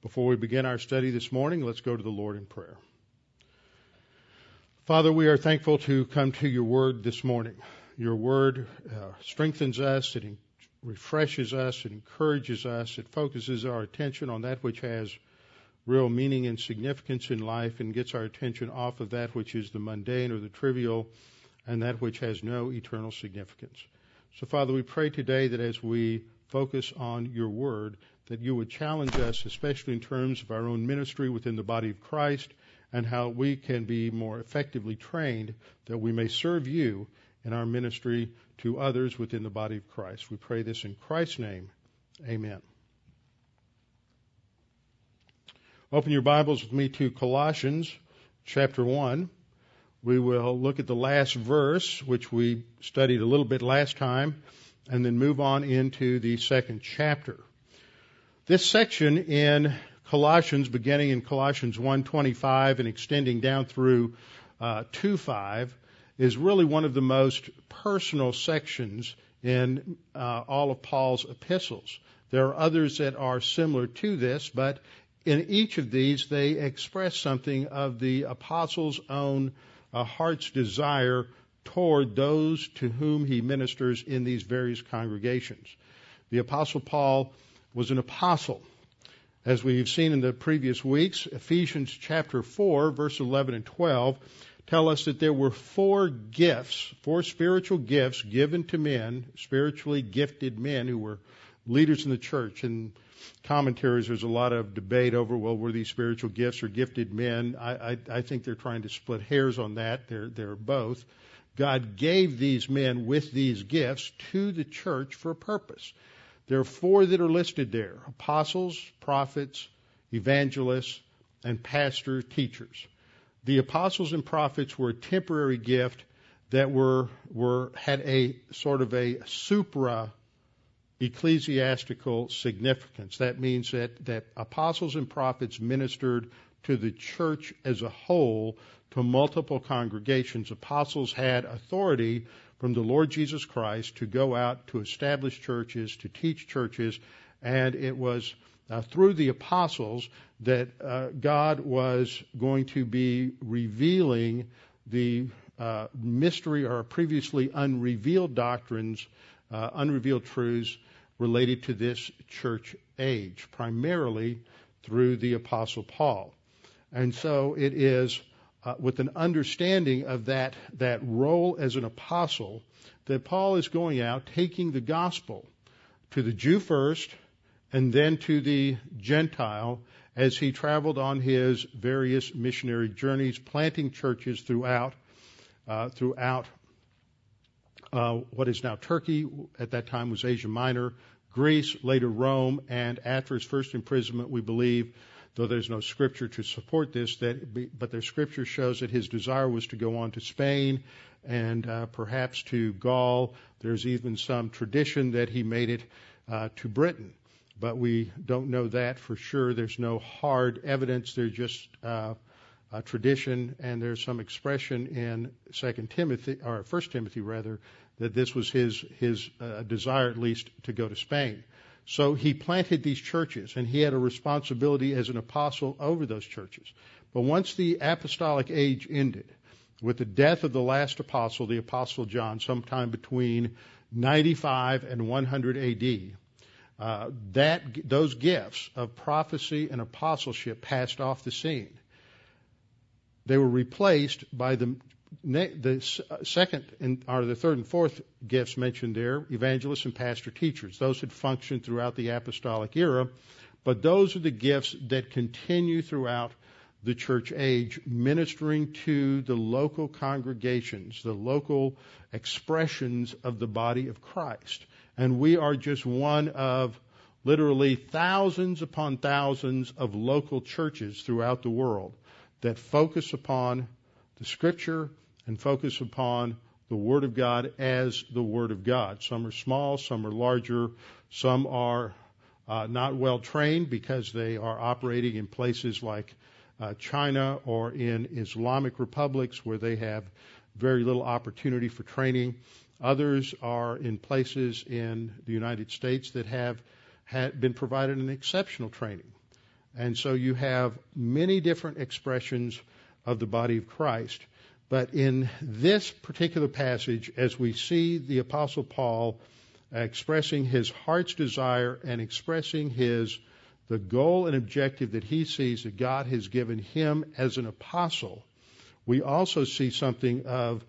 Before we begin our study this morning, let's go to the Lord in prayer. Father, we are thankful to come to your word this morning. Your word uh, strengthens us, it refreshes us, it encourages us, it focuses our attention on that which has real meaning and significance in life and gets our attention off of that which is the mundane or the trivial and that which has no eternal significance. So, Father, we pray today that as we focus on your word, that you would challenge us, especially in terms of our own ministry within the body of Christ and how we can be more effectively trained that we may serve you in our ministry to others within the body of Christ. We pray this in Christ's name. Amen. Open your Bibles with me to Colossians chapter 1. We will look at the last verse, which we studied a little bit last time, and then move on into the second chapter. This section in Colossians, beginning in Colossians 1:25 and extending down through uh, 2:5, is really one of the most personal sections in uh, all of Paul's epistles. There are others that are similar to this, but in each of these they express something of the apostle's own uh, heart's desire toward those to whom he ministers in these various congregations. The apostle Paul was an apostle. As we've seen in the previous weeks, Ephesians chapter 4, verse 11 and 12 tell us that there were four gifts, four spiritual gifts given to men, spiritually gifted men who were leaders in the church. And commentaries, there's a lot of debate over, well, were these spiritual gifts or gifted men? I, I, I think they're trying to split hairs on that. They're, they're both. God gave these men with these gifts to the church for a purpose. There are four that are listed there apostles, prophets, evangelists, and pastor teachers. The apostles and prophets were a temporary gift that were, were had a sort of a supra ecclesiastical significance. That means that, that apostles and prophets ministered to the church as a whole to multiple congregations. Apostles had authority from the Lord Jesus Christ to go out to establish churches, to teach churches, and it was uh, through the apostles that uh, God was going to be revealing the uh, mystery or previously unrevealed doctrines, uh, unrevealed truths related to this church age, primarily through the apostle Paul. And so it is uh, with an understanding of that, that role as an apostle that Paul is going out taking the gospel to the Jew first and then to the Gentile as he traveled on his various missionary journeys, planting churches throughout, uh, throughout uh, what is now Turkey, at that time was Asia Minor, Greece, later Rome, and after his first imprisonment, we believe though there's no scripture to support this, that, but their scripture shows that his desire was to go on to Spain and uh, perhaps to Gaul. There's even some tradition that he made it uh, to Britain, but we don't know that for sure. There's no hard evidence. There's just uh, a tradition, and there's some expression in Second Timothy or First Timothy rather that this was his his uh, desire at least to go to Spain. So he planted these churches, and he had a responsibility as an apostle over those churches. But once the apostolic age ended, with the death of the last apostle, the apostle John, sometime between 95 and 100 AD, uh, that those gifts of prophecy and apostleship passed off the scene. They were replaced by the the uh, second and, or the third and fourth gifts mentioned there, evangelists and pastor teachers. Those had functioned throughout the apostolic era, but those are the gifts that continue throughout the church age, ministering to the local congregations, the local expressions of the body of Christ. And we are just one of literally thousands upon thousands of local churches throughout the world that focus upon the scripture and focus upon the Word of God as the Word of God. Some are small, some are larger, some are uh, not well trained because they are operating in places like uh, China or in Islamic republics where they have very little opportunity for training. Others are in places in the United States that have been provided an exceptional training. And so you have many different expressions of the body of Christ. But in this particular passage, as we see the Apostle Paul expressing his heart's desire and expressing his the goal and objective that he sees that God has given him as an apostle, we also see something of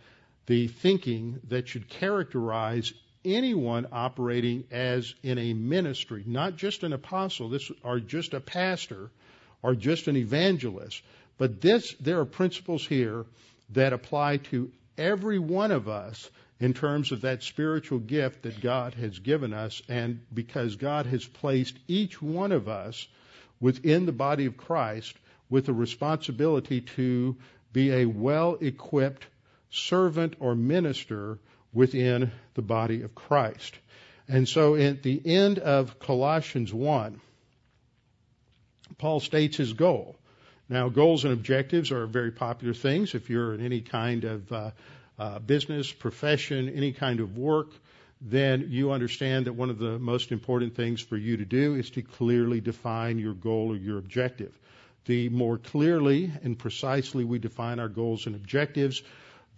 the thinking that should characterize anyone operating as in a ministry, not just an apostle, this or just a pastor or just an evangelist, but this there are principles here that apply to every one of us in terms of that spiritual gift that God has given us, and because God has placed each one of us within the body of Christ with a responsibility to be a well equipped servant or minister within the body of Christ. And so at the end of Colossians 1, Paul states his goal. Now, goals and objectives are very popular things. If you're in any kind of uh, uh, business, profession, any kind of work, then you understand that one of the most important things for you to do is to clearly define your goal or your objective. The more clearly and precisely we define our goals and objectives,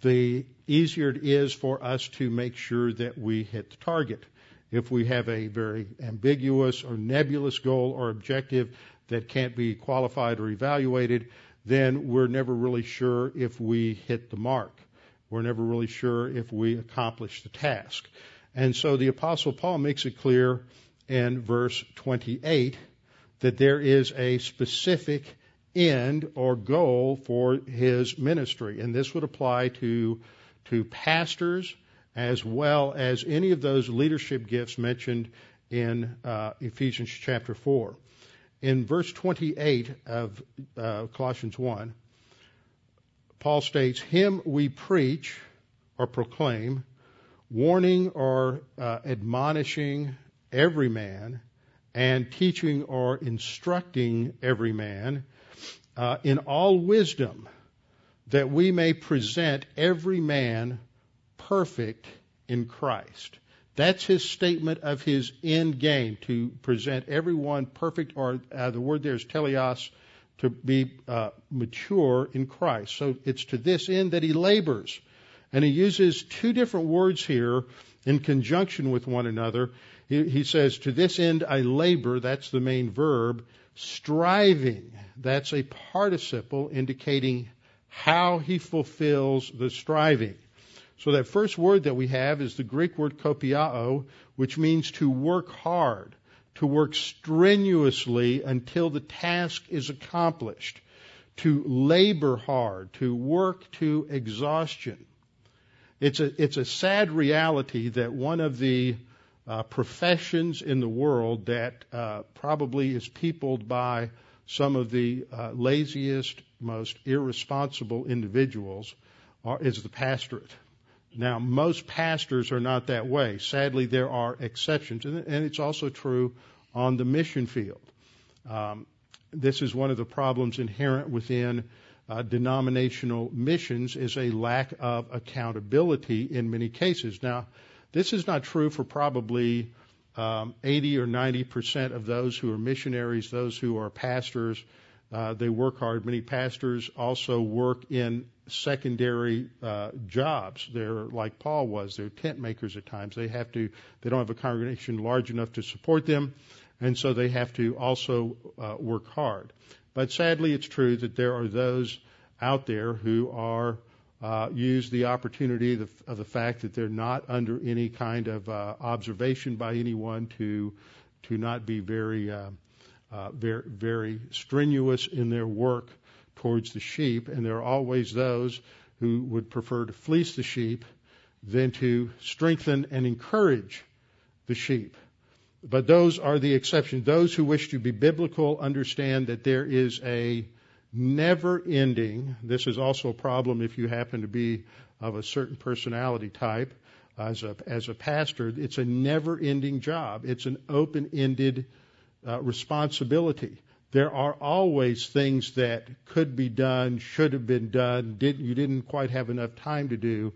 the easier it is for us to make sure that we hit the target. If we have a very ambiguous or nebulous goal or objective, that can't be qualified or evaluated, then we're never really sure if we hit the mark. We're never really sure if we accomplish the task. And so the apostle Paul makes it clear in verse 28 that there is a specific end or goal for his ministry. And this would apply to, to pastors as well as any of those leadership gifts mentioned in uh, Ephesians chapter 4 in verse 28 of uh, Colossians 1, Paul states, Him we preach or proclaim, warning or uh, admonishing every man, and teaching or instructing every man uh, in all wisdom, that we may present every man perfect in Christ. That's his statement of his end game to present everyone perfect, or uh, the word there is teleos, to be uh, mature in Christ. So it's to this end that he labors. And he uses two different words here in conjunction with one another. He, he says, To this end I labor, that's the main verb. Striving, that's a participle indicating how he fulfills the striving. So that first word that we have is the Greek word kopiao, which means to work hard, to work strenuously until the task is accomplished, to labor hard, to work to exhaustion. It's a, it's a sad reality that one of the uh, professions in the world that uh, probably is peopled by some of the uh, laziest, most irresponsible individuals are, is the pastorate. Now, most pastors are not that way. Sadly, there are exceptions, and it's also true on the mission field. Um, this is one of the problems inherent within uh, denominational missions is a lack of accountability in many cases. Now, this is not true for probably um, 80 or 90 percent of those who are missionaries, those who are pastors, uh, they work hard. Many pastors also work in secondary uh, jobs. They're like Paul was. They're tent makers at times. They have to. They don't have a congregation large enough to support them, and so they have to also uh, work hard. But sadly, it's true that there are those out there who are uh, use the opportunity of, of the fact that they're not under any kind of uh, observation by anyone to to not be very uh, Uh, very very strenuous in their work towards the sheep, and there are always those who would prefer to fleece the sheep than to strengthen and encourage the sheep. But those are the exceptions. Those who wish to be biblical understand that there is a never ending, this is also a problem if you happen to be of a certain personality type as a, as a pastor. It's a never ending job. It's an open ended uh, responsibility. There are always things that could be done, should have been done, did, you didn't quite have enough time to do.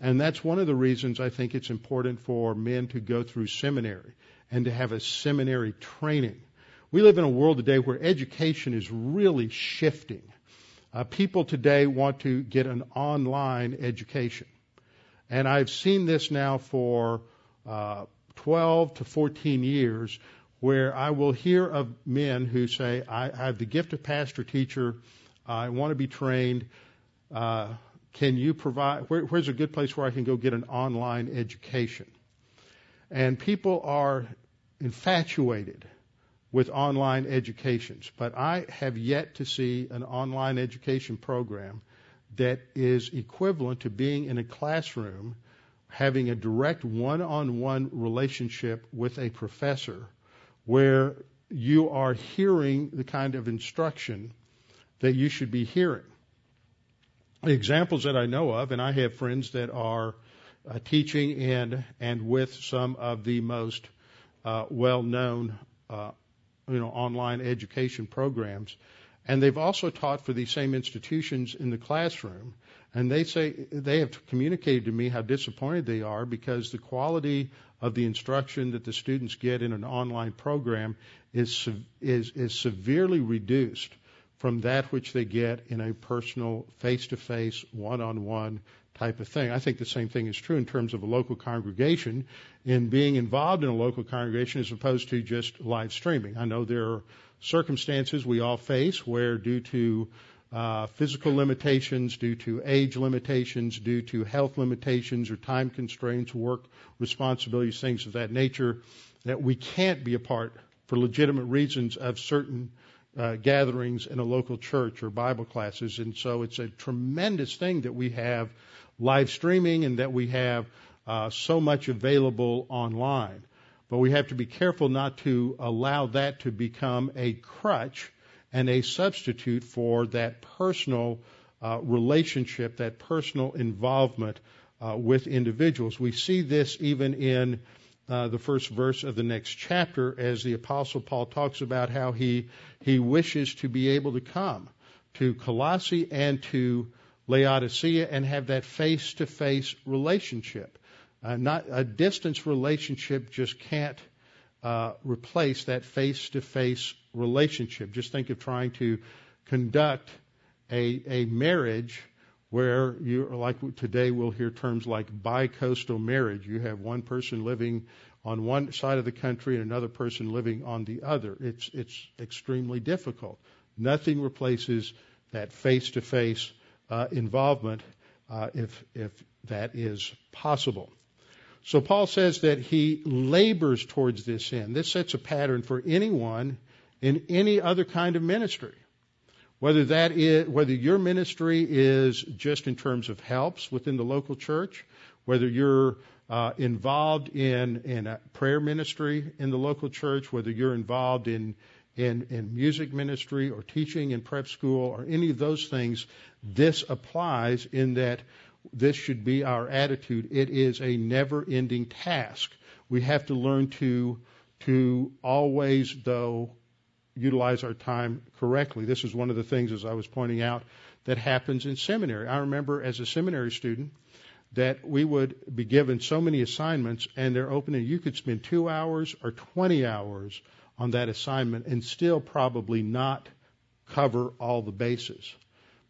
And that's one of the reasons I think it's important for men to go through seminary and to have a seminary training. We live in a world today where education is really shifting. Uh, people today want to get an online education. And I've seen this now for uh, 12 to 14 years where I will hear of men who say, I, have the gift of pastor teacher, I want to be trained. Uh, can you provide, where, where's a good place where I can go get an online education? And people are infatuated with online educations, but I have yet to see an online education program that is equivalent to being in a classroom, having a direct one on one relationship with a professor where you are hearing the kind of instruction that you should be hearing. The examples that I know of, and I have friends that are uh, teaching in and with some of the most uh, well-known, uh, you know, online education programs, and they've also taught for these same institutions in the classroom. And they say they have communicated to me how disappointed they are because the quality of the instruction that the students get in an online program is is is severely reduced from that which they get in a personal face-to-face one-on-one type of thing. I think the same thing is true in terms of a local congregation in being involved in a local congregation as opposed to just live streaming. I know there are circumstances we all face where due to uh, physical limitations, due to age limitations, due to health limitations or time constraints, work responsibilities, things of that nature, that we can't be a part for legitimate reasons of certain uh, gatherings in a local church or Bible classes. And so it's a tremendous thing that we have live streaming and that we have uh, so much available online. But we have to be careful not to allow that to become a crutch and a substitute for that personal uh, relationship, that personal involvement uh, with individuals. We see this even in uh, the first verse of the next chapter as the apostle Paul talks about how he he wishes to be able to come to Colossae and to Laodicea and have that face to face relationship. Uh, not a distance relationship just can't uh, replace that face to face relationship. Just think of trying to conduct a, a marriage where you are like today we'll hear terms like bi-coastal marriage. You have one person living on one side of the country and another person living on the other. It's it's extremely difficult. Nothing replaces that face-to-face uh, involvement uh, if if that is possible. So Paul says that he labors towards this end. This sets a pattern for anyone in any other kind of ministry. Whether that is, whether your ministry is just in terms of helps within the local church, whether you're uh, involved in in a prayer ministry in the local church, whether you're involved in in, in music ministry or teaching in prep school or any of those things, this applies in that this should be our attitude. It is a never ending task. We have to learn to, to always, though, utilize our time correctly. This is one of the things, as I was pointing out, that happens in seminary. I remember as a seminary student that we would be given so many assignments and they're opening, you could spend two hours or 20 hours on that assignment and still probably not cover all the bases.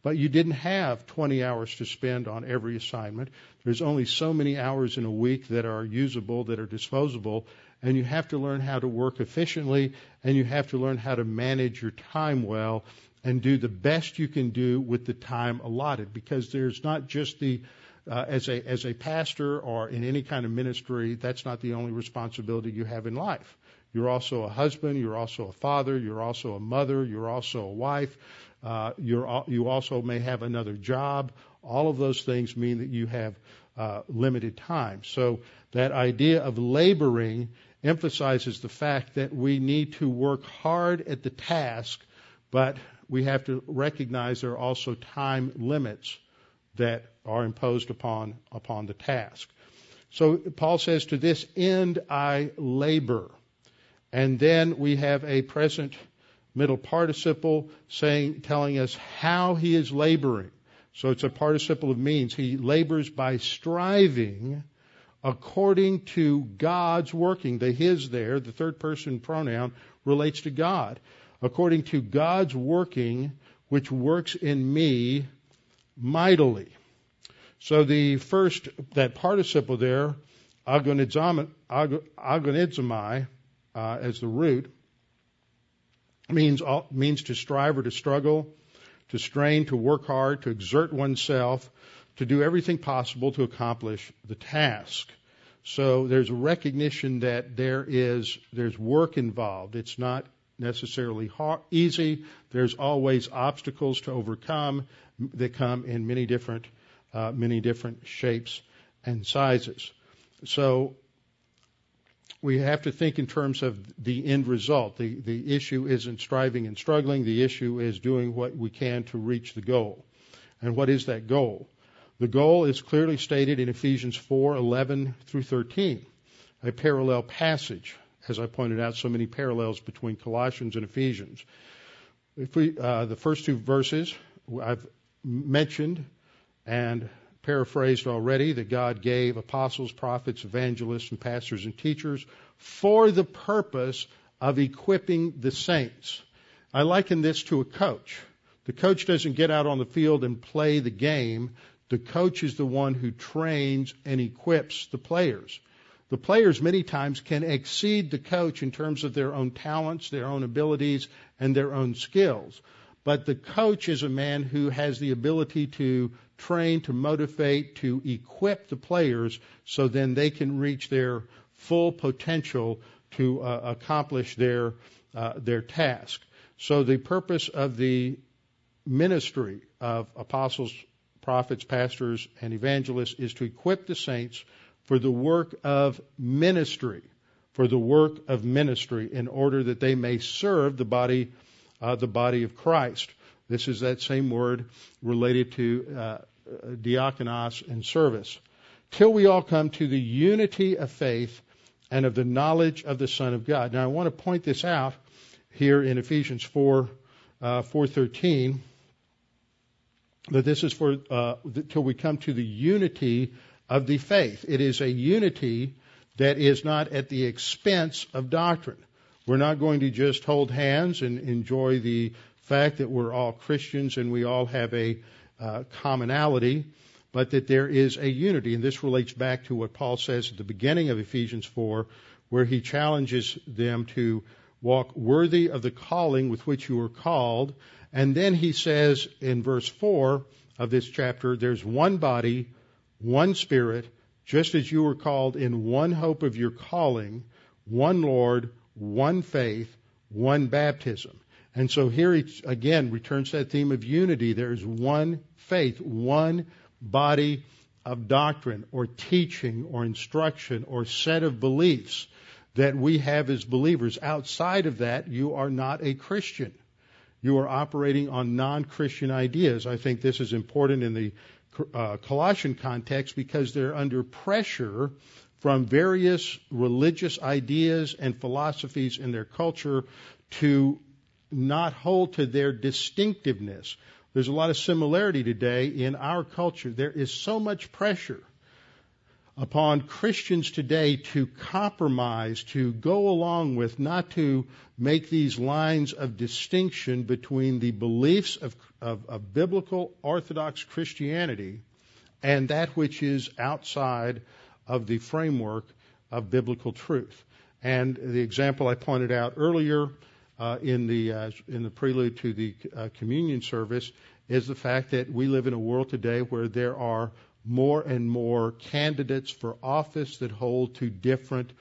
But you didn't have 20 hours to spend on every assignment. There's only so many hours in a week that are usable, that are disposable, and you have to learn how to work efficiently, and you have to learn how to manage your time well and do the best you can do with the time allotted. Because there's not just the uh, as a as a pastor or in any kind of ministry that's not the only responsibility you have in life. You're also a husband you're also a father you're also a mother you're also a wife uh, you're you also may have another job. All of those things mean that you have uh, limited time. So that idea of laboring emphasizes the fact that we need to work hard at the task but we have to recognize there are also time limits that are imposed upon upon the task. So Paul says, "To this end I labor," and then we have a present middle participle saying, telling us how he is laboring. So it's a participle of means. He labors by striving according to God's working. The his there, the third person pronoun, relates to God according to God's working, which works in me mightily. So the first, that participle there, agonizomai, uh, as the root, means, means to strive or to struggle, to strain, to work hard, to exert oneself, to do everything possible to accomplish the task. So there's a recognition that there is, there's work involved. It's not necessarily hard, easy. There's always obstacles to overcome that come in many different, uh, many different shapes and sizes. So we have to think in terms of the end result. The, the issue isn't striving and struggling. The issue is doing what we can to reach the goal. And what is that goal? The goal is clearly stated in Ephesians 4:11 through 13, a parallel passage as I pointed out, so many parallels between Colossians and Ephesians. If we, uh, the first two verses I've mentioned and paraphrased already that God gave apostles, prophets, evangelists, and pastors and teachers for the purpose of equipping the saints. I liken this to a coach. The coach doesn't get out on the field and play the game. The coach is the one who trains and equips the players. The players many times can exceed the coach in terms of their own talents, their own abilities, and their own skills. But the coach is a man who has the ability to train, to motivate, to equip the players so then they can reach their full potential to uh, accomplish their uh, their task. So the purpose of the ministry of apostles, prophets, pastors, and evangelists is to equip the saints for the work of ministry, for the work of ministry, in order that they may serve the body, uh, the body of Christ. This is that same word related to uh, diakonos and service. Till we all come to the unity of faith and of the knowledge of the Son of God. Now, I want to point this out here in Ephesians 4, uh, 4.13, that this is for, uh, till we come to the unity of the faith. It is a unity that is not at the expense of doctrine. We're not going to just hold hands and enjoy the fact that we're all Christians and we all have a uh, commonality, but that there is a unity. And this relates back to what Paul says at the beginning of Ephesians 4, where he challenges them to walk worthy of the calling with which you were called. And then he says in verse 4 of this chapter, there's one body, one Spirit, just as you were called in one hope of your calling, one Lord, one faith, one baptism. And so here he again returns to that theme of unity. There is one faith, one body of doctrine or teaching or instruction or set of beliefs that we have as believers. Outside of that, you are not a Christian. You are operating on non-Christian ideas. I think this is important in the uh, Colossian context because they're under pressure from various religious ideas and philosophies in their culture to not hold to their distinctiveness. There's a lot of similarity today in our culture. There is so much pressure upon Christians today to compromise, to go along with, not to make these lines of distinction between the beliefs of, of, of biblical Orthodox Christianity and that which is outside of the framework of biblical truth. And the example I pointed out earlier uh, in the uh, in the prelude to the uh, communion service is the fact that we live in a world today where there are more and more candidates for office that hold to different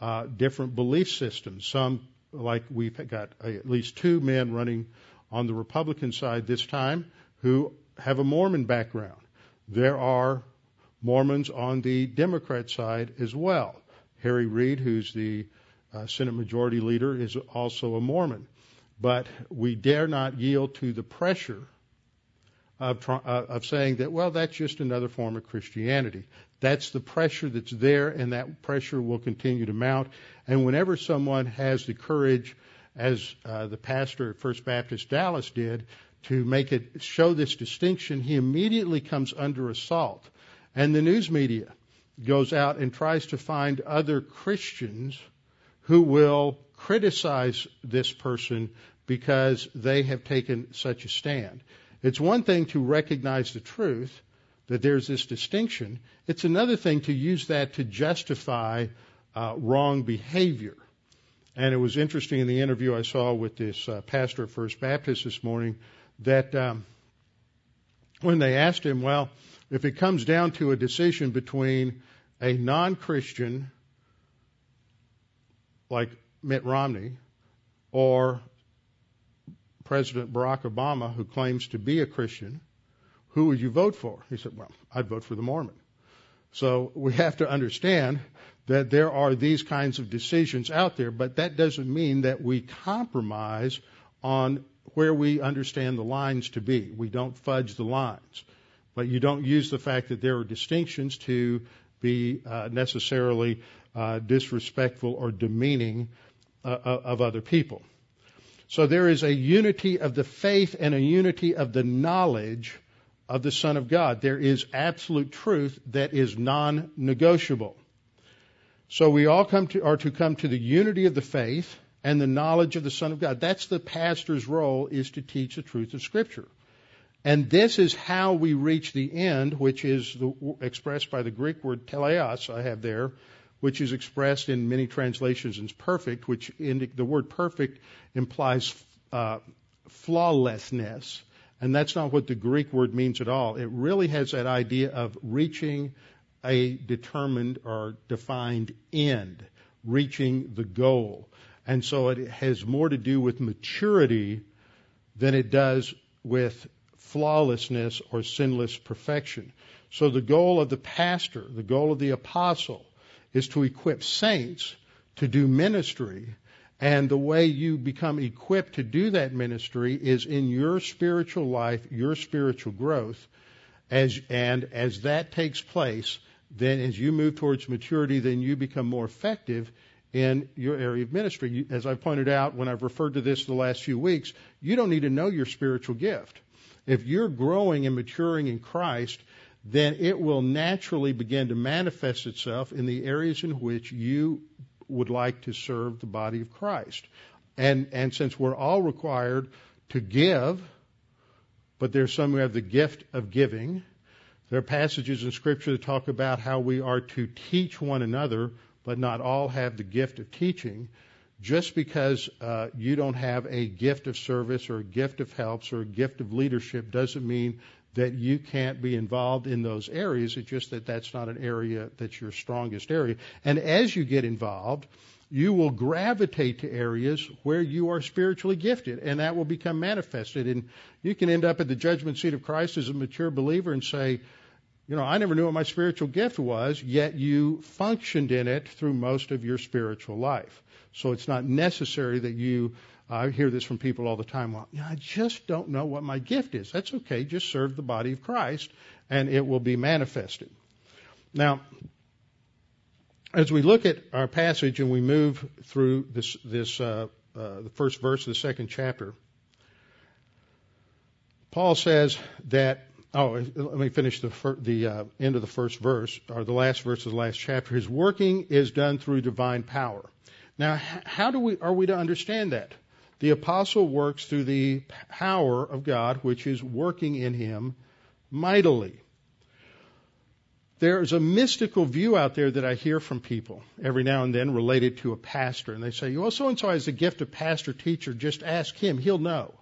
uh, different belief systems. Some, like we've got at least two men running on the Republican side this time, who have a Mormon background. There are Mormons on the Democrat side as well. Harry Reid, who's the uh, Senate Majority Leader, is also a Mormon. But we dare not yield to the pressure of, uh, of saying that, well, that's just another form of Christianity. That's the pressure that's there, and that pressure will continue to mount. And whenever someone has the courage, as uh, the pastor at First Baptist Dallas did, to make it show this distinction, he immediately comes under assault. And the news media goes out and tries to find other Christians who will criticize this person because they have taken such a stand. It's one thing to recognize the truth, that there's this distinction. It's another thing to use that to justify uh, wrong behavior. And it was interesting in the interview I saw with this uh, pastor at First Baptist this morning that um, when they asked him, well, if it comes down to a decision between a non Christian like Mitt Romney or President Barack Obama, who claims to be a Christian, who would you vote for? He said, Well, I'd vote for the Mormon. So we have to understand that there are these kinds of decisions out there, but that doesn't mean that we compromise on where we understand the lines to be. We don't fudge the lines. But you don't use the fact that there are distinctions to be uh, necessarily uh, disrespectful or demeaning uh, of other people. So there is a unity of the faith and a unity of the knowledge of the Son of God. There is absolute truth that is non negotiable. So we all come to, are to come to the unity of the faith and the knowledge of the Son of God. That's the pastor's role is to teach the truth of Scripture. And this is how we reach the end, which is the, expressed by the Greek word teleos I have there, which is expressed in many translations as perfect, which the word perfect implies uh, flawlessness. And that's not what the Greek word means at all. It really has that idea of reaching a determined or defined end, reaching the goal. And so it has more to do with maturity than it does with flawlessness or sinless perfection. So the goal of the pastor, the goal of the apostle, is to equip saints to do ministry. And the way you become equipped to do that ministry is in your spiritual life, your spiritual growth. As, and as that takes place, then as you move towards maturity, then you become more effective in your area of ministry. As I've pointed out when I've referred to this the last few weeks, you don't need to know your spiritual gift. If you're growing and maturing in Christ, then it will naturally begin to manifest itself in the areas in which you would like to serve the body of Christ. And, and since we're all required to give, but there's some who have the gift of giving, there are passages in Scripture that talk about how we are to teach one another, but not all have the gift of teaching. Just because uh, you don't have a gift of service or a gift of helps or a gift of leadership doesn't mean that you can't be involved in those areas. It's just that that's not an area that's your strongest area. And as you get involved, you will gravitate to areas where you are spiritually gifted, and that will become manifested. And you can end up at the judgment seat of Christ as a mature believer and say, you know, I never knew what my spiritual gift was, yet you functioned in it through most of your spiritual life. So it's not necessary that you I hear this from people all the time. Well, I just don't know what my gift is. That's okay. Just serve the body of Christ, and it will be manifested. Now, as we look at our passage and we move through this, this uh, uh, the first verse of the second chapter, Paul says that oh, let me finish the fir- the uh, end of the first verse or the last verse of the last chapter. His working is done through divine power. Now, how do we are we to understand that? The apostle works through the power of God, which is working in him mightily. There's a mystical view out there that I hear from people every now and then related to a pastor, and they say, "Well, so and so has the gift of pastor teacher. Just ask him; he'll know."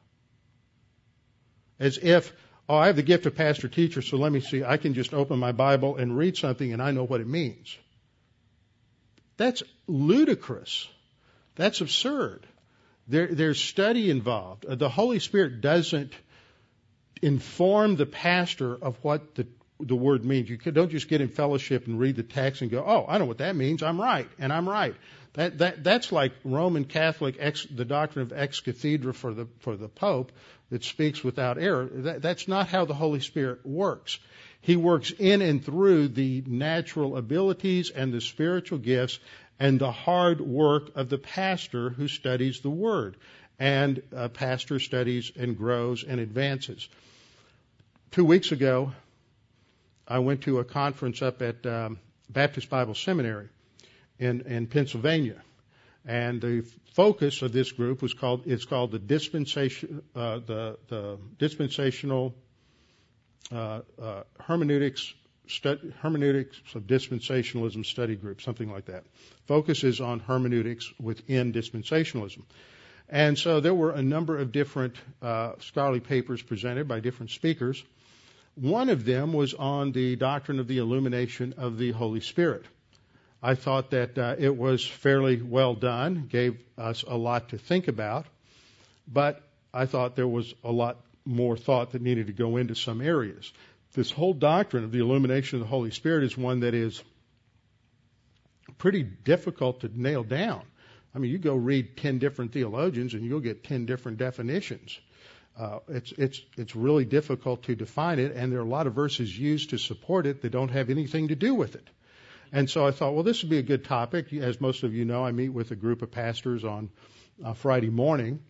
As if oh, I have the gift of pastor teacher, so let me see, I can just open my Bible and read something and I know what it means. That's ludicrous. That's absurd. There, there's study involved. Uh, the Holy Spirit doesn't inform the pastor of what the, the word means. You don't just get in fellowship and read the text and go, oh, I know what that means. I'm right, and I'm right. That, that, that's like Roman Catholic, ex, the doctrine of ex cathedra for the, for the Pope that speaks without error. That, that's not how the Holy Spirit works. He works in and through the natural abilities and the spiritual gifts and the hard work of the pastor who studies the Word. And a pastor studies and grows and advances. Two weeks ago, I went to a conference up at um, Baptist Bible Seminary in, in Pennsylvania. And the focus of this group was called it's called the dispensation uh, the the dispensational uh, uh, hermeneutics stu- hermeneutics of dispensationalism study group something like that. Focuses on hermeneutics within dispensationalism. And so there were a number of different uh, scholarly papers presented by different speakers. One of them was on the doctrine of the illumination of the Holy Spirit. I thought that uh, it was fairly well done, gave us a lot to think about, but I thought there was a lot more thought that needed to go into some areas. This whole doctrine of the illumination of the Holy Spirit is one that is pretty difficult to nail down. I mean, you go read 10 different theologians and you'll get 10 different definitions. Uh, it's, it's, it's really difficult to define it, and there are a lot of verses used to support it that don't have anything to do with it. And so I thought, well, this would be a good topic. As most of you know, I meet with a group of pastors on uh, Friday morning,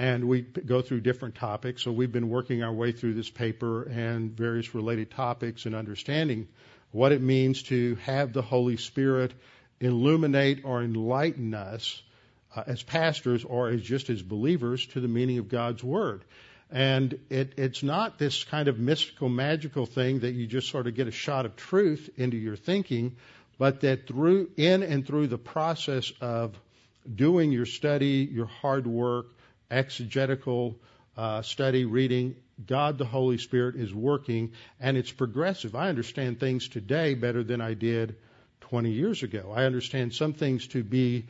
and we go through different topics. So we've been working our way through this paper and various related topics and understanding what it means to have the Holy Spirit illuminate or enlighten us uh, as pastors or as just as believers to the meaning of God's Word. And it, it's not this kind of mystical, magical thing that you just sort of get a shot of truth into your thinking, but that through in and through the process of doing your study, your hard work, exegetical uh, study, reading, God the Holy Spirit is working, and it's progressive. I understand things today better than I did 20 years ago. I understand some things to be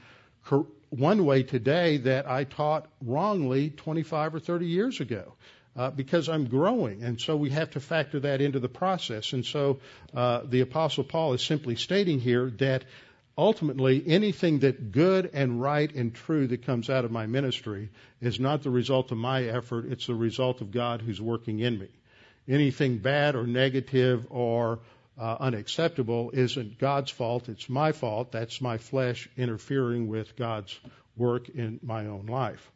one way today that I taught wrongly 25 or 30 years ago uh, because I'm growing. And so we have to factor that into the process. And so uh, the Apostle Paul is simply stating here that ultimately anything that good and right and true that comes out of my ministry is not the result of my effort, it's the result of God who's working in me. Anything bad or negative or uh, unacceptable isn't God's fault, it's my fault. That's my flesh interfering with God's work in my own life.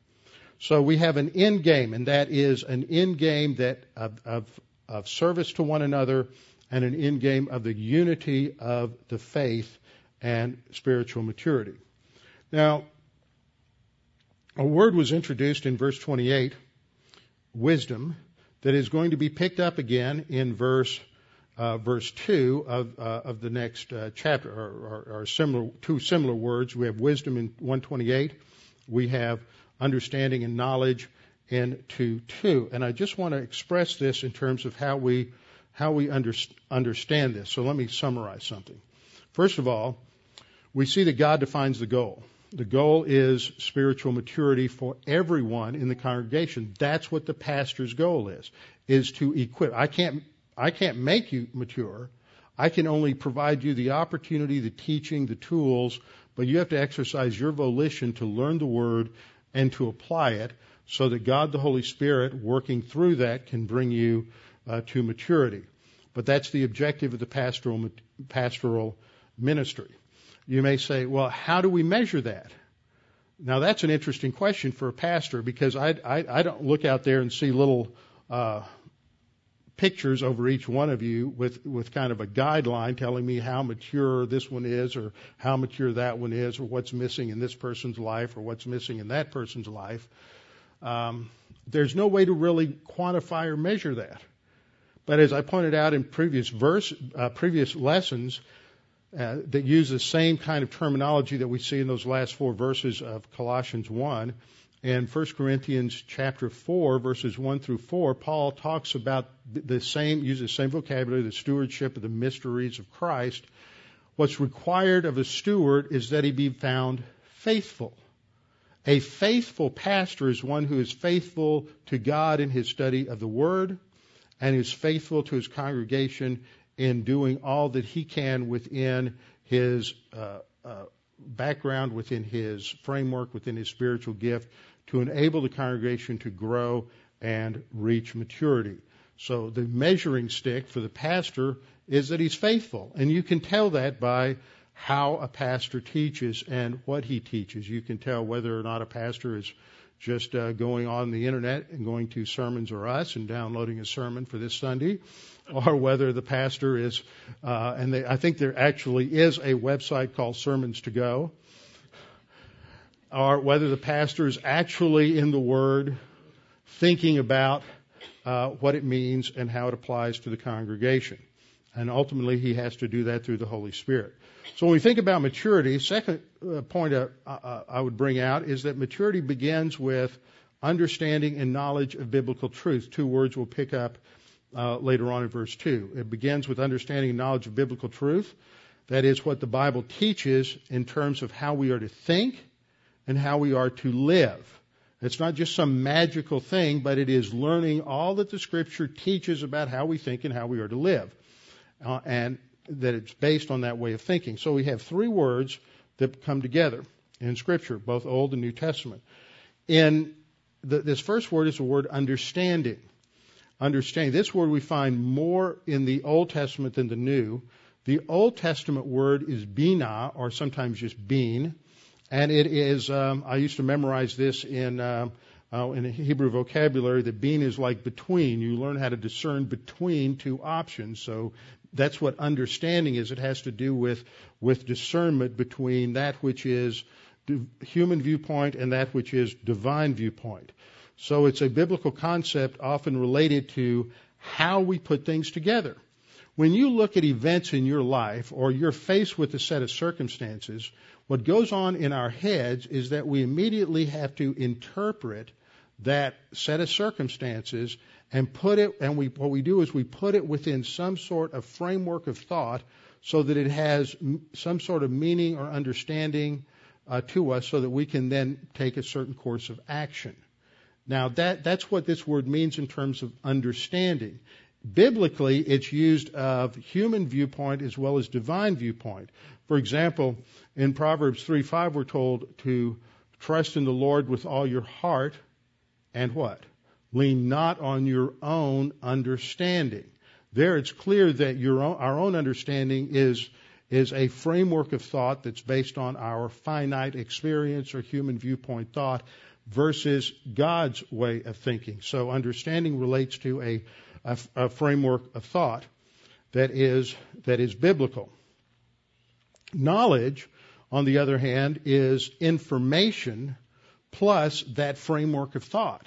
So we have an end game, and that is an end game that of, of, of service to one another and an end game of the unity of the faith and spiritual maturity. Now, a word was introduced in verse 28, wisdom, that is going to be picked up again in verse uh, verse two of uh, of the next uh, chapter, or, or, or, similar two similar words. We have wisdom in 128. We have understanding and knowledge in 2.2. And I just want to express this in terms of how we, how we under, understand this. So let me summarize something. First of all, we see that God defines the goal. The goal is spiritual maturity for everyone in the congregation. That's what the pastor's goal is, is to equip. I can't, I can't make you mature. I can only provide you the opportunity, the teaching, the tools, but you have to exercise your volition to learn the word and to apply it so that God the Holy Spirit, working through that, can bring you uh, to maturity. But that's the objective of the pastoral, pastoral ministry. You may say, well, how do we measure that? Now that's an interesting question for a pastor because I, I, I don't look out there and see little uh, pictures over each one of you with, with kind of a guideline telling me how mature this one is or how mature that one is or what's missing in this person's life or what's missing in that person's life. Um, there's no way to really quantify or measure that. But as I pointed out in previous verse, uh, previous lessons, uh, that use the same kind of terminology that we see in those last four verses of Colossians 1, And 1 Corinthians chapter 4, verses 1 through 4, Paul talks about the same, uses the same vocabulary, the stewardship of the mysteries of Christ. What's required of a steward is that he be found faithful. A faithful pastor is one who is faithful to God in his study of the Word and is faithful to his congregation in doing all that he can within his uh, uh, background, within his framework, within his spiritual gift to enable the congregation to grow and reach maturity. So the measuring stick for the pastor is that he's faithful. And you can tell that by how a pastor teaches and what he teaches. You can tell whether or not a pastor is just uh, going on the internet and going to Sermons or Us and downloading a sermon for this Sunday, or whether the pastor is, uh, and they, I think there actually is a website called Sermons to Go, or whether the pastor is actually in the Word, thinking about uh, what it means and how it applies to the congregation. And ultimately, he has to do that through the Holy Spirit. So when we think about maturity, second uh, point I would bring out is that maturity begins with understanding and knowledge of biblical truth. Two words we'll pick up uh, later on in verse 2. It begins with understanding and knowledge of biblical truth. That is what the Bible teaches in terms of how we are to think and how we are to live. It's not just some magical thing, but it is learning all that the Scripture teaches about how we think and how we are to live. Uh, and that it's based on that way of thinking. So we have three words that come together in Scripture, both Old and New Testament. In the, this first word is the word understanding. Understanding. This word we find more in the Old Testament than the New. The Old Testament word is bina, or sometimes just bean. And it is, um, I used to memorize this in, uh, uh, in Hebrew vocabulary that being is like between. You learn how to discern between two options. So that's what understanding is. It has to do with, with discernment between that which is human viewpoint and that which is divine viewpoint. So it's a biblical concept often related to how we put things together. When you look at events in your life or you're faced with a set of circumstances, what goes on in our heads is that we immediately have to interpret that set of circumstances and put it, and we, what we do is we put it within some sort of framework of thought so that it has some sort of meaning or understanding uh, to us so that we can then take a certain course of action. Now that, that's what this word means in terms of understanding. Biblically, it's used of human viewpoint as well as divine viewpoint. For example, in Proverbs 3:5, we're told to trust in the Lord with all your heart and what? Lean not on your own understanding. There it's clear that own, our own understanding is, is a framework of thought that's based on our finite experience or human viewpoint thought versus God's way of thinking. So understanding relates to a, a, a framework of thought that is, that is biblical. Knowledge, on the other hand, is information plus that framework of thought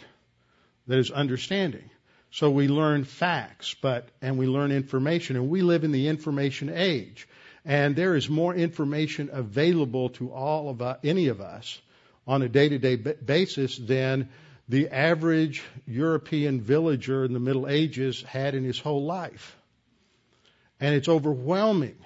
that is understanding. So we learn facts, but, and we learn information, and we live in the information age. And there is more information available to all of us, any of us on a day-to-day basis than the average European villager in the Middle Ages had in his whole life. And it's overwhelming.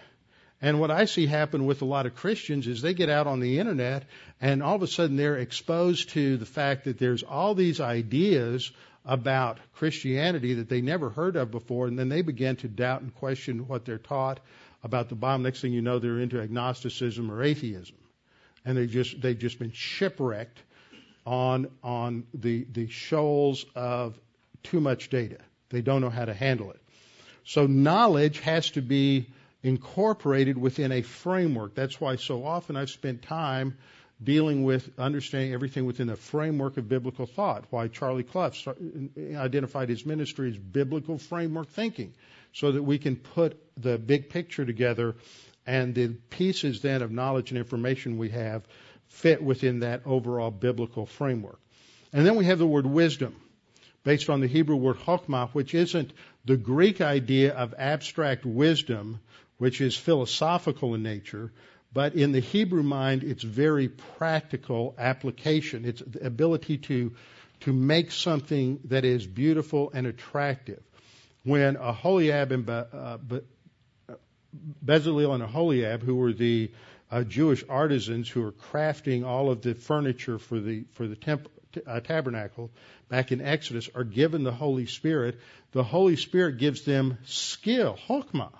And what I see happen with a lot of Christians is they get out on the internet and all of a sudden they're exposed to the fact that there's all these ideas about Christianity that they never heard of before, and then they begin to doubt and question what they're taught about the Bible. Next thing you know, they're into agnosticism or atheism, and they just they've just been shipwrecked on on the the shoals of too much data. They don't know how to handle it. So knowledge has to be incorporated within a framework. That's why so often I've spent time dealing with understanding everything within the framework of biblical thought. Why Charlie Clough identified his ministry as biblical framework thinking, so that we can put the big picture together and the pieces then of knowledge and information we have fit within that overall biblical framework. And then we have the word wisdom, based on the Hebrew word chokmah, which isn't the Greek idea of abstract wisdom, which is philosophical in nature, but in the Hebrew mind, it's very practical application. It's the ability to, to make something that is beautiful and attractive. When Aholiab and uh, Bezalel and Aholiab, who were the uh, Jewish artisans who were crafting all of the furniture for the for the temp, uh, tabernacle back in Exodus, are given the Holy Spirit. The Holy Spirit gives them skill, chokmah.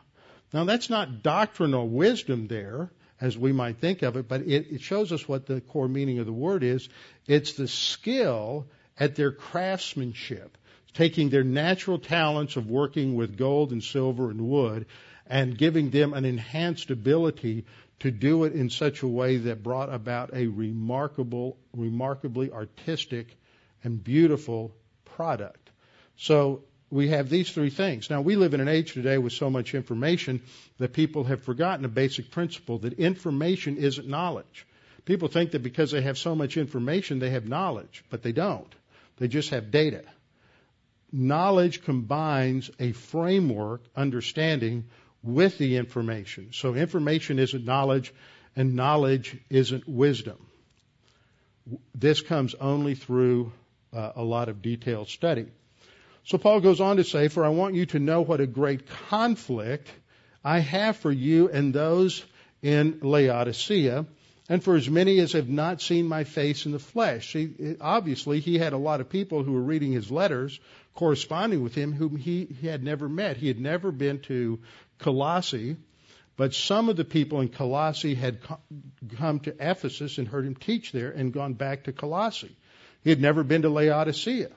Now that's not doctrinal wisdom there, as we might think of it, but it, it shows us what the core meaning of the word is. It's the skill at their craftsmanship, taking their natural talents of working with gold and silver and wood and giving them an enhanced ability to do it in such a way that brought about a remarkable, remarkably artistic and beautiful product. So we have these three things. Now we live in an age today with so much information that people have forgotten a basic principle that information isn't knowledge. People think that because they have so much information they have knowledge, but they don't. They just have data. Knowledge combines a framework understanding with the information. So information isn't knowledge, and knowledge isn't wisdom. This comes only through uh, a lot of detailed study. So Paul goes on to say, For I want you to know what a great conflict I have for you and those in Laodicea, and for as many as have not seen my face in the flesh. Obviously, he had a lot of people who were reading his letters, corresponding with him, whom he, he had never met. He had never been to Colossae, but some of the people in Colossae had come to Ephesus and heard him teach there and gone back to Colossae. He had never been to Laodicea,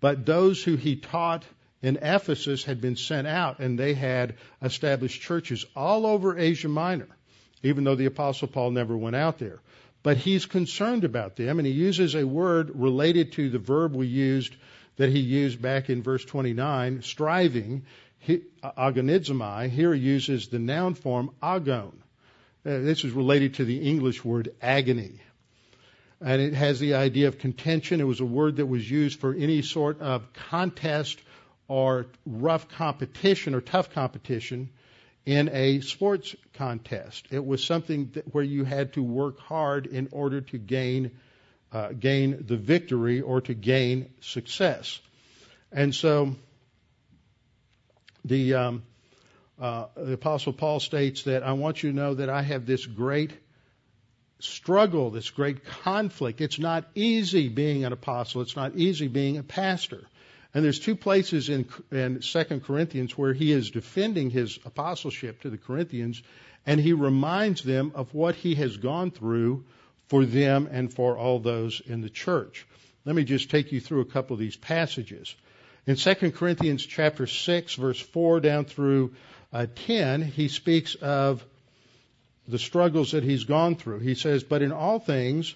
but those who he taught in Ephesus had been sent out and they had established churches all over Asia Minor, even though the Apostle Paul never went out there. But he's concerned about them and he uses a word related to the verb we used that he used back in verse 29, striving agonizomai, here he uses the noun form agon. Uh, this is related to the English word agony. And it has the idea of contention. It was a word that was used for any sort of contest or rough competition or tough competition in a sports contest. It was something that, where you had to work hard in order to gain uh, gain the victory or to gain success. And so the, um, uh, the Apostle Paul states that I want you to know that I have this great struggle, this great conflict. It's not easy being an apostle. It's not easy being a pastor. And there's two places in, in 2 Corinthians where he is defending his apostleship to the Corinthians, and he reminds them of what he has gone through for them and for all those in the church. Let me just take you through a couple of these passages. In 2 Corinthians chapter 6 verse 4 down through uh, 10, he speaks of the struggles that he's gone through. He says, but in all things,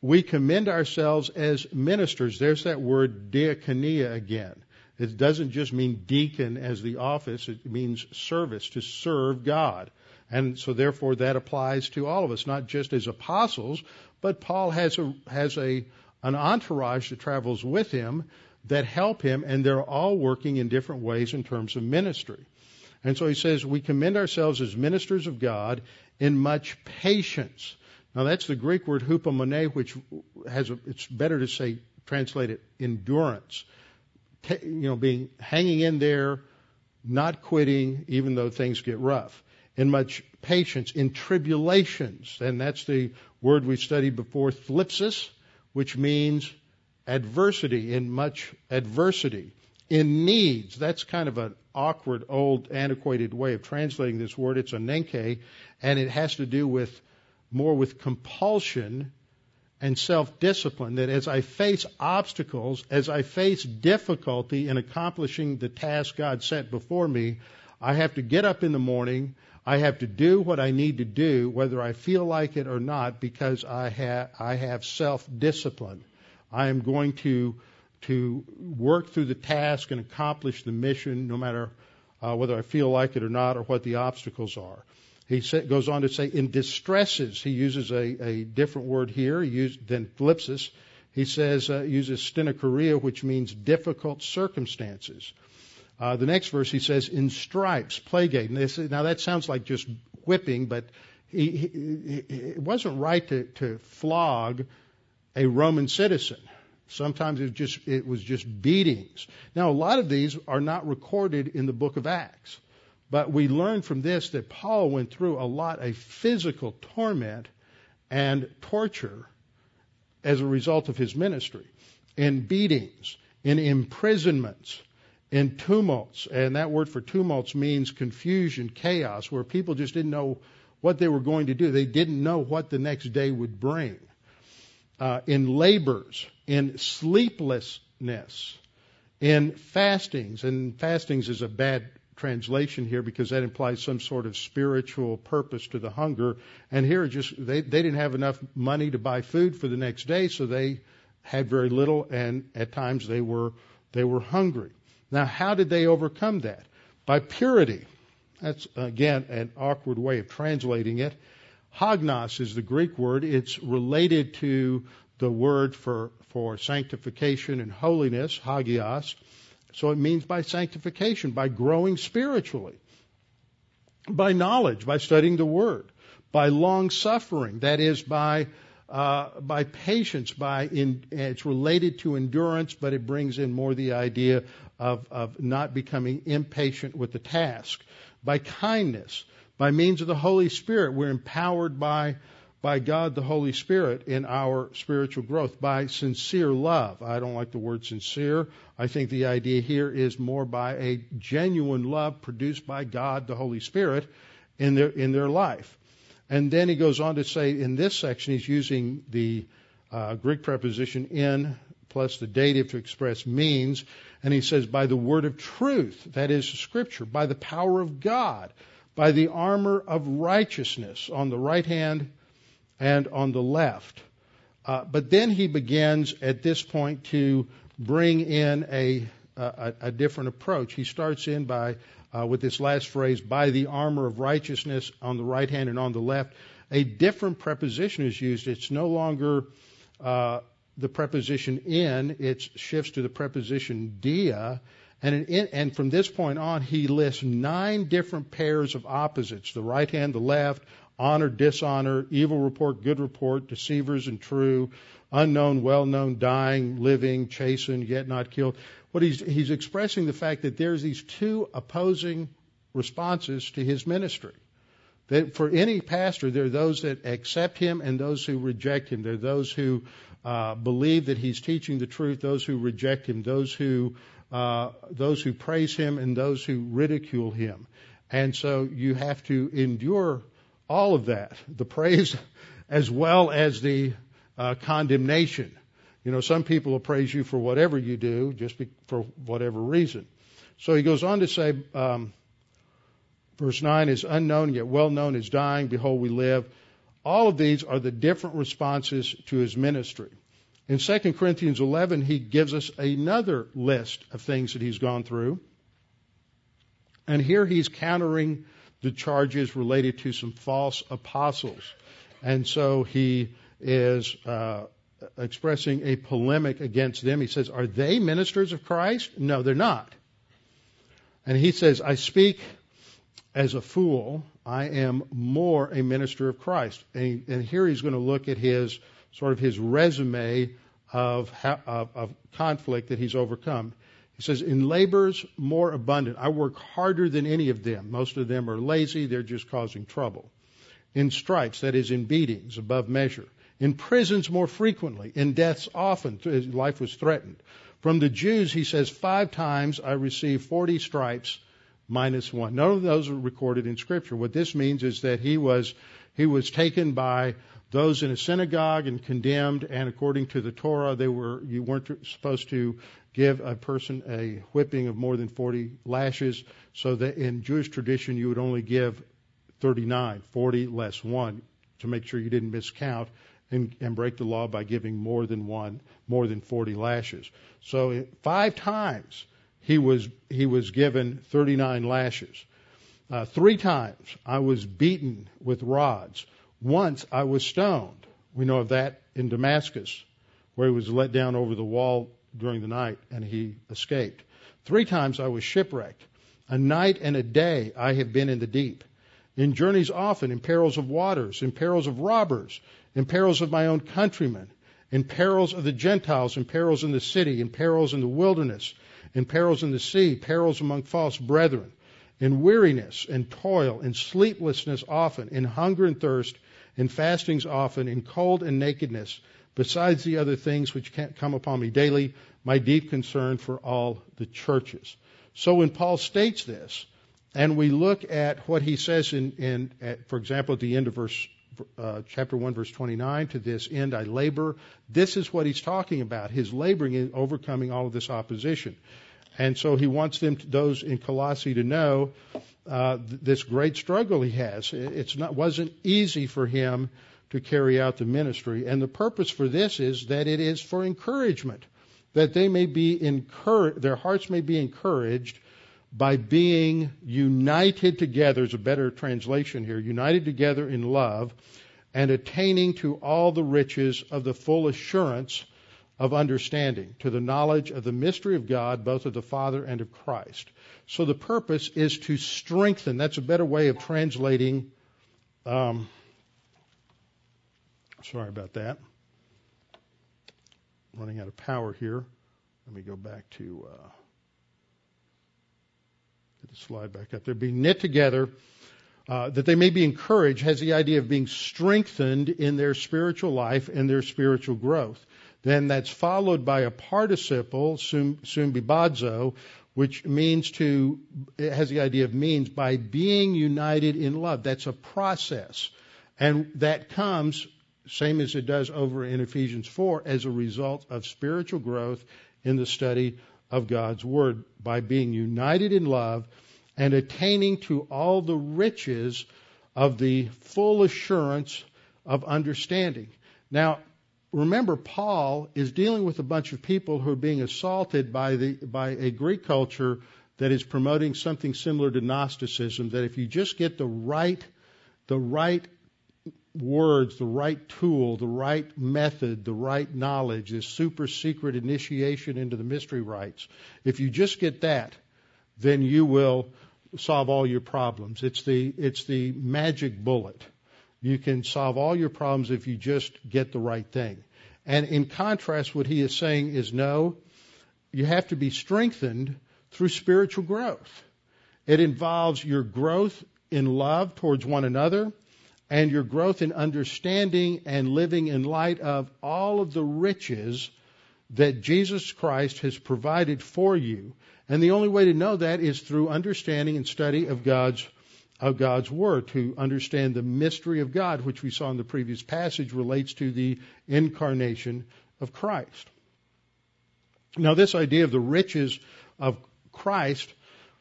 we commend ourselves as ministers. There's that word diakonia again. It doesn't just mean deacon as the office, it means service, to serve God. And so therefore that applies to all of us, not just as apostles, but Paul has a, has a, an entourage that travels with him that help him, and they're all working in different ways in terms of ministry. And so he says, we commend ourselves as ministers of God in much patience. Now that's the Greek word hupomone, which has a, it's better to say, translate it endurance. you know, being, hanging in there, not quitting, even though things get rough. In much patience, in tribulations, and that's the word we studied before, thlipsis, which means adversity, in much adversity, in needs. That's kind of an awkward, old, antiquated way of translating this word. It's ananke, and it has to do with more with compulsion and self-discipline. That as I face obstacles, as I face difficulty in accomplishing the task God set before me, I have to get up in the morning. I have to do what I need to do, whether I feel like it or not, because I have I have self discipline. I am going to to work through the task and accomplish the mission, no matter uh, whether I feel like it or not, or what the obstacles are. He goes on to say, in distresses, he uses a, a different word here he than thlipsis. He says, uh, uses stenochoria, which means difficult circumstances. Uh, the next verse he says, in stripes, plague Now that sounds like just whipping, but he, he, it wasn't right to, to flog a Roman citizen. Sometimes it, just, it was just beatings. Now, a lot of these are not recorded in the book of Acts. But we learn from this that Paul went through a lot of physical torment and torture as a result of his ministry in beatings, in imprisonments, in tumults. And that word for tumults means confusion, chaos, where people just didn't know what they were going to do. They didn't know what the next day would bring. Uh, in labors, in sleeplessness, in fastings, and fastings is a bad translation here because that implies some sort of spiritual purpose to the hunger. And here, just they they didn't have enough money to buy food for the next day, so they had very little, and at times they were they were hungry. Now, how did they overcome that? By purity. That's again an awkward way of translating it. Hagnos is the Greek word. It's related to the word for for sanctification and holiness, hagios. So it means by sanctification, by growing spiritually, by knowledge, by studying the Word, by long suffering, that is, by uh, by patience, by in, it's related to endurance, but it brings in more the idea of, of not becoming impatient with the task. By kindness, by means of the Holy Spirit, we're empowered by by God the Holy Spirit in our spiritual growth by sincere love. I don't like the word sincere. I think the idea here is more by a genuine love produced by God the Holy Spirit in their in their life. And then he goes on to say in this section he's using the uh, Greek preposition in plus the dative to express means, and he says by the word of truth, that is Scripture, by the power of God, by the armor of righteousness on the right hand and on the left. Uh, but then he begins at this point to bring in a, a, a different approach. He starts in by uh, with this last phrase, by the armor of righteousness on the right hand and on the left. A different preposition is used. It's no longer uh, the preposition in; it shifts to the preposition dia. And, in, and from this point on, he lists nine different pairs of opposites: the right hand, the left, honor, dishonor, evil report, good report, deceivers and true, unknown, well known, dying, living, chastened, yet not killed. What he's, he's expressing the fact that there's these two opposing responses to his ministry. That for any pastor, there are those that accept him and those who reject him. There are those who uh, believe that he's teaching the truth, those who reject him, those who uh, those who praise him, and those who ridicule him. And so you have to endure all of that, the praise as well as the uh, condemnation. You know, some people will praise you for whatever you do, just be, for whatever reason. So he goes on to say, um, verse 9 is unknown yet well known is dying, behold we live. All of these are the different responses to his ministry. In 2 Corinthians 11, he gives us another list of things that he's gone through. And here he's countering the charges related to some false apostles. And so he is uh, expressing a polemic against them. He says, Are they ministers of Christ? No, they're not. And he says, I speak as a fool. I am more a minister of Christ. And, and here he's going to look at his sort of his resume of, of, of conflict that he's overcome. He says, in labors more abundant. I work harder than any of them. Most of them are lazy. They're just causing trouble. In stripes, that is in beatings above measure. In prisons more frequently. In deaths often. Life was threatened. From the Jews, he says, five times I received 40 stripes minus one. None of those are recorded in scripture. What this means is that he was, he was taken by those in a synagogue and condemned, and according to the Torah, they were you weren't supposed to give a person a whipping of more than 40 lashes. So that in Jewish tradition, you would only give 39, 40 less one, to make sure you didn't miscount and, and break the law by giving more than one, more than 40 lashes. So five times he was he was given 39 lashes. Uh, three times I was beaten with rods. Once I was stoned. We know of that in Damascus, where he was let down over the wall during the night and he escaped. Three times I was shipwrecked. A night and a day I have been in the deep. In journeys often, in perils of waters, in perils of robbers, in perils of my own countrymen, in perils of the Gentiles, in perils in the city, in perils in the wilderness, in perils in the sea, perils among false brethren, in weariness and toil, in sleeplessness often, in hunger and thirst, in fastings often, in cold and nakedness, besides the other things which can't come upon me daily, my deep concern for all the churches. So when Paul states this, and we look at what he says in, in at, for example, at the end of verse uh, chapter 1 verse 29 to this end I labor. This is what he's talking about his laboring in overcoming all of this opposition and so he wants them to, those in Colossae to know uh, this great struggle he has. It's not wasn't easy for him to carry out the ministry, and the purpose for this is that it is for encouragement, that they may be encouraged, their hearts may be encouraged by being united together. Is a better translation here. United together in love, and attaining to all the riches of the full assurance of understanding, to the knowledge of the mystery of God, both of the Father and of Christ. So the purpose is to strengthen. That's a better way of translating. Um, sorry about that. Running out of power here. Let me go back to uh, get the slide back up. They're being knit together. Uh, that they may be encouraged has the idea of being strengthened in their spiritual life and their spiritual growth. Then that's followed by a participle, sum, sumbibazo, which means to, it has the idea of means by being united in love. That's a process. And that comes, same as it does over in Ephesians 4, as a result of spiritual growth in the study of God's Word by being united in love and attaining to all the riches of the full assurance of understanding. Now, remember, Paul is dealing with a bunch of people who are being assaulted by the by a Greek culture that is promoting something similar to Gnosticism. That if you just get the right the right words, the right tool, the right method, the right knowledge, this super secret initiation into the mystery rites, if you just get that, then you will solve all your problems. It's the it's the magic bullet. You can solve all your problems if you just get the right thing. And in contrast, what he is saying is no, you have to be strengthened through spiritual growth. It involves your growth in love towards one another and your growth in understanding and living in light of all of the riches that Jesus Christ has provided for you. And the only way to know that is through understanding and study of God's of God's Word, to understand the mystery of God, which we saw in the previous passage relates to the incarnation of Christ. Now, this idea of the riches of Christ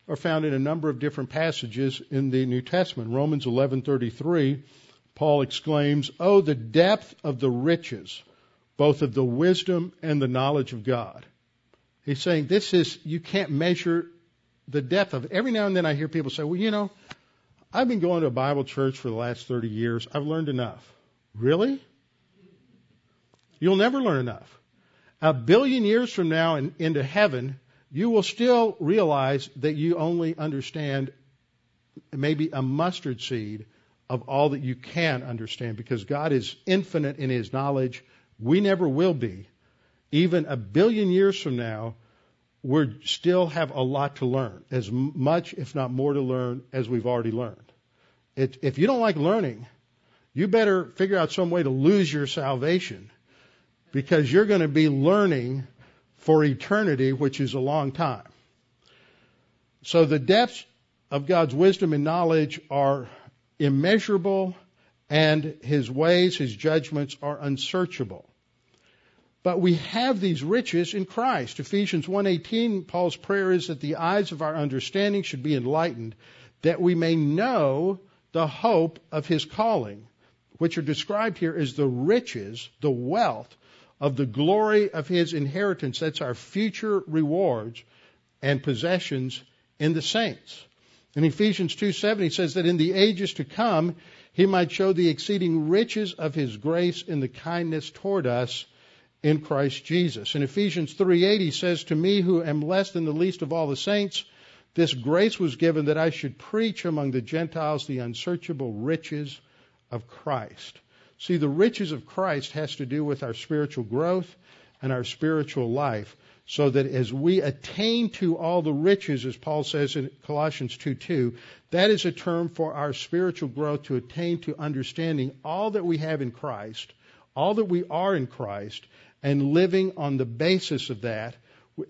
are found in a number of different passages in the New Testament. Romans 11:33, Paul exclaims, "Oh, the depth of the riches, both of the wisdom and the knowledge of God." He's saying this is you can't measure the depth of it. Every now and then I hear people say, "Well, you know, I've been going to a Bible church for the last 30 years. I've learned enough. Really? You'll never learn enough. A billion years from now and into heaven, you will still realize that you only understand maybe a mustard seed of all that you can understand because God is infinite in his knowledge. We never will be. Even a billion years from now, we still have a lot to learn, as much, if not more, to learn as we've already learned. It, if you don't like learning, you better figure out some way to lose your salvation because you're going to be learning for eternity, which is a long time. So the depths of God's wisdom and knowledge are immeasurable and his ways, his judgments are unsearchable. But we have these riches in Christ. Ephesians 1:18 Paul's prayer is that the eyes of our understanding should be enlightened that we may know the hope of his calling, which are described here as the riches, the wealth of the glory of his inheritance. That's our future rewards and possessions in the saints. In Ephesians 2:7 he says that in the ages to come he might show the exceeding riches of his grace in the kindness toward us in Christ Jesus. In Ephesians 3:8 he says to me who am less than the least of all the saints this grace was given that I should preach among the Gentiles the unsearchable riches of Christ. See, the riches of Christ has to do with our spiritual growth and our spiritual life, so that as we attain to all the riches, as Paul says in Colossians 2:2, that is a term for our spiritual growth to attain to understanding all that we have in Christ, all that we are in Christ, and living on the basis of that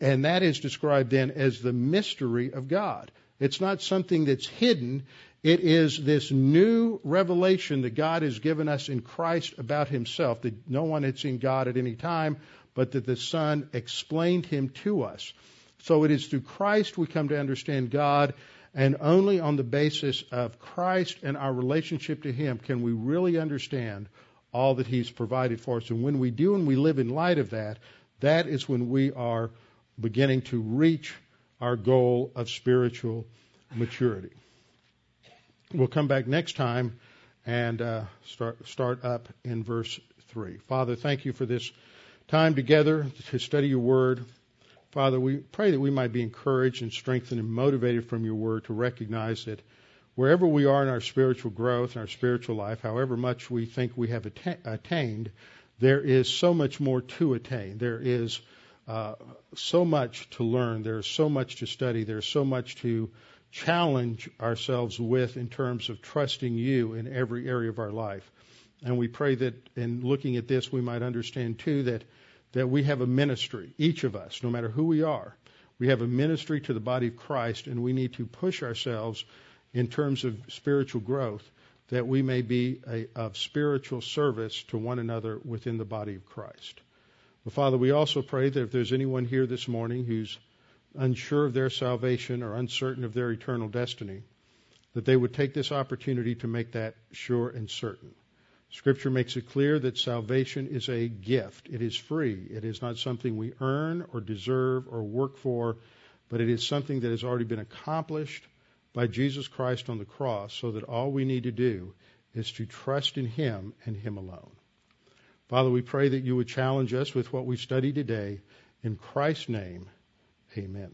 and that is described then as the mystery of God. It's not something that's hidden. It is this new revelation that God has given us in Christ about himself, that no one had seen God at any time, but that the Son explained him to us. So it is through Christ we come to understand God, and only on the basis of Christ and our relationship to him can we really understand all that he's provided for us. And when we do and we live in light of that, that is when we are beginning to reach our goal of spiritual maturity. We'll come back next time and uh, start start up in verse three. Father, thank you for this time together to study your word. Father, we pray that we might be encouraged and strengthened and motivated from your word to recognize that wherever we are in our spiritual growth and our spiritual life, however much we think we have attained, there is so much more to attain. There is uh, so much to learn. There's so much to study. There's so much to challenge ourselves with in terms of trusting you in every area of our life. And we pray that in looking at this, we might understand too that, that we have a ministry, each of us, no matter who we are. We have a ministry to the body of Christ, and we need to push ourselves in terms of spiritual growth that we may be a, of spiritual service to one another within the body of Christ. Well, Father, we also pray that if there's anyone here this morning who's unsure of their salvation or uncertain of their eternal destiny, that they would take this opportunity to make that sure and certain. Scripture makes it clear that salvation is a gift. It is free. It is not something we earn or deserve or work for, but it is something that has already been accomplished by Jesus Christ on the cross so that all we need to do is to trust in Him and Him alone. Father, we pray that you would challenge us with what we've studied today. In Christ's name, amen.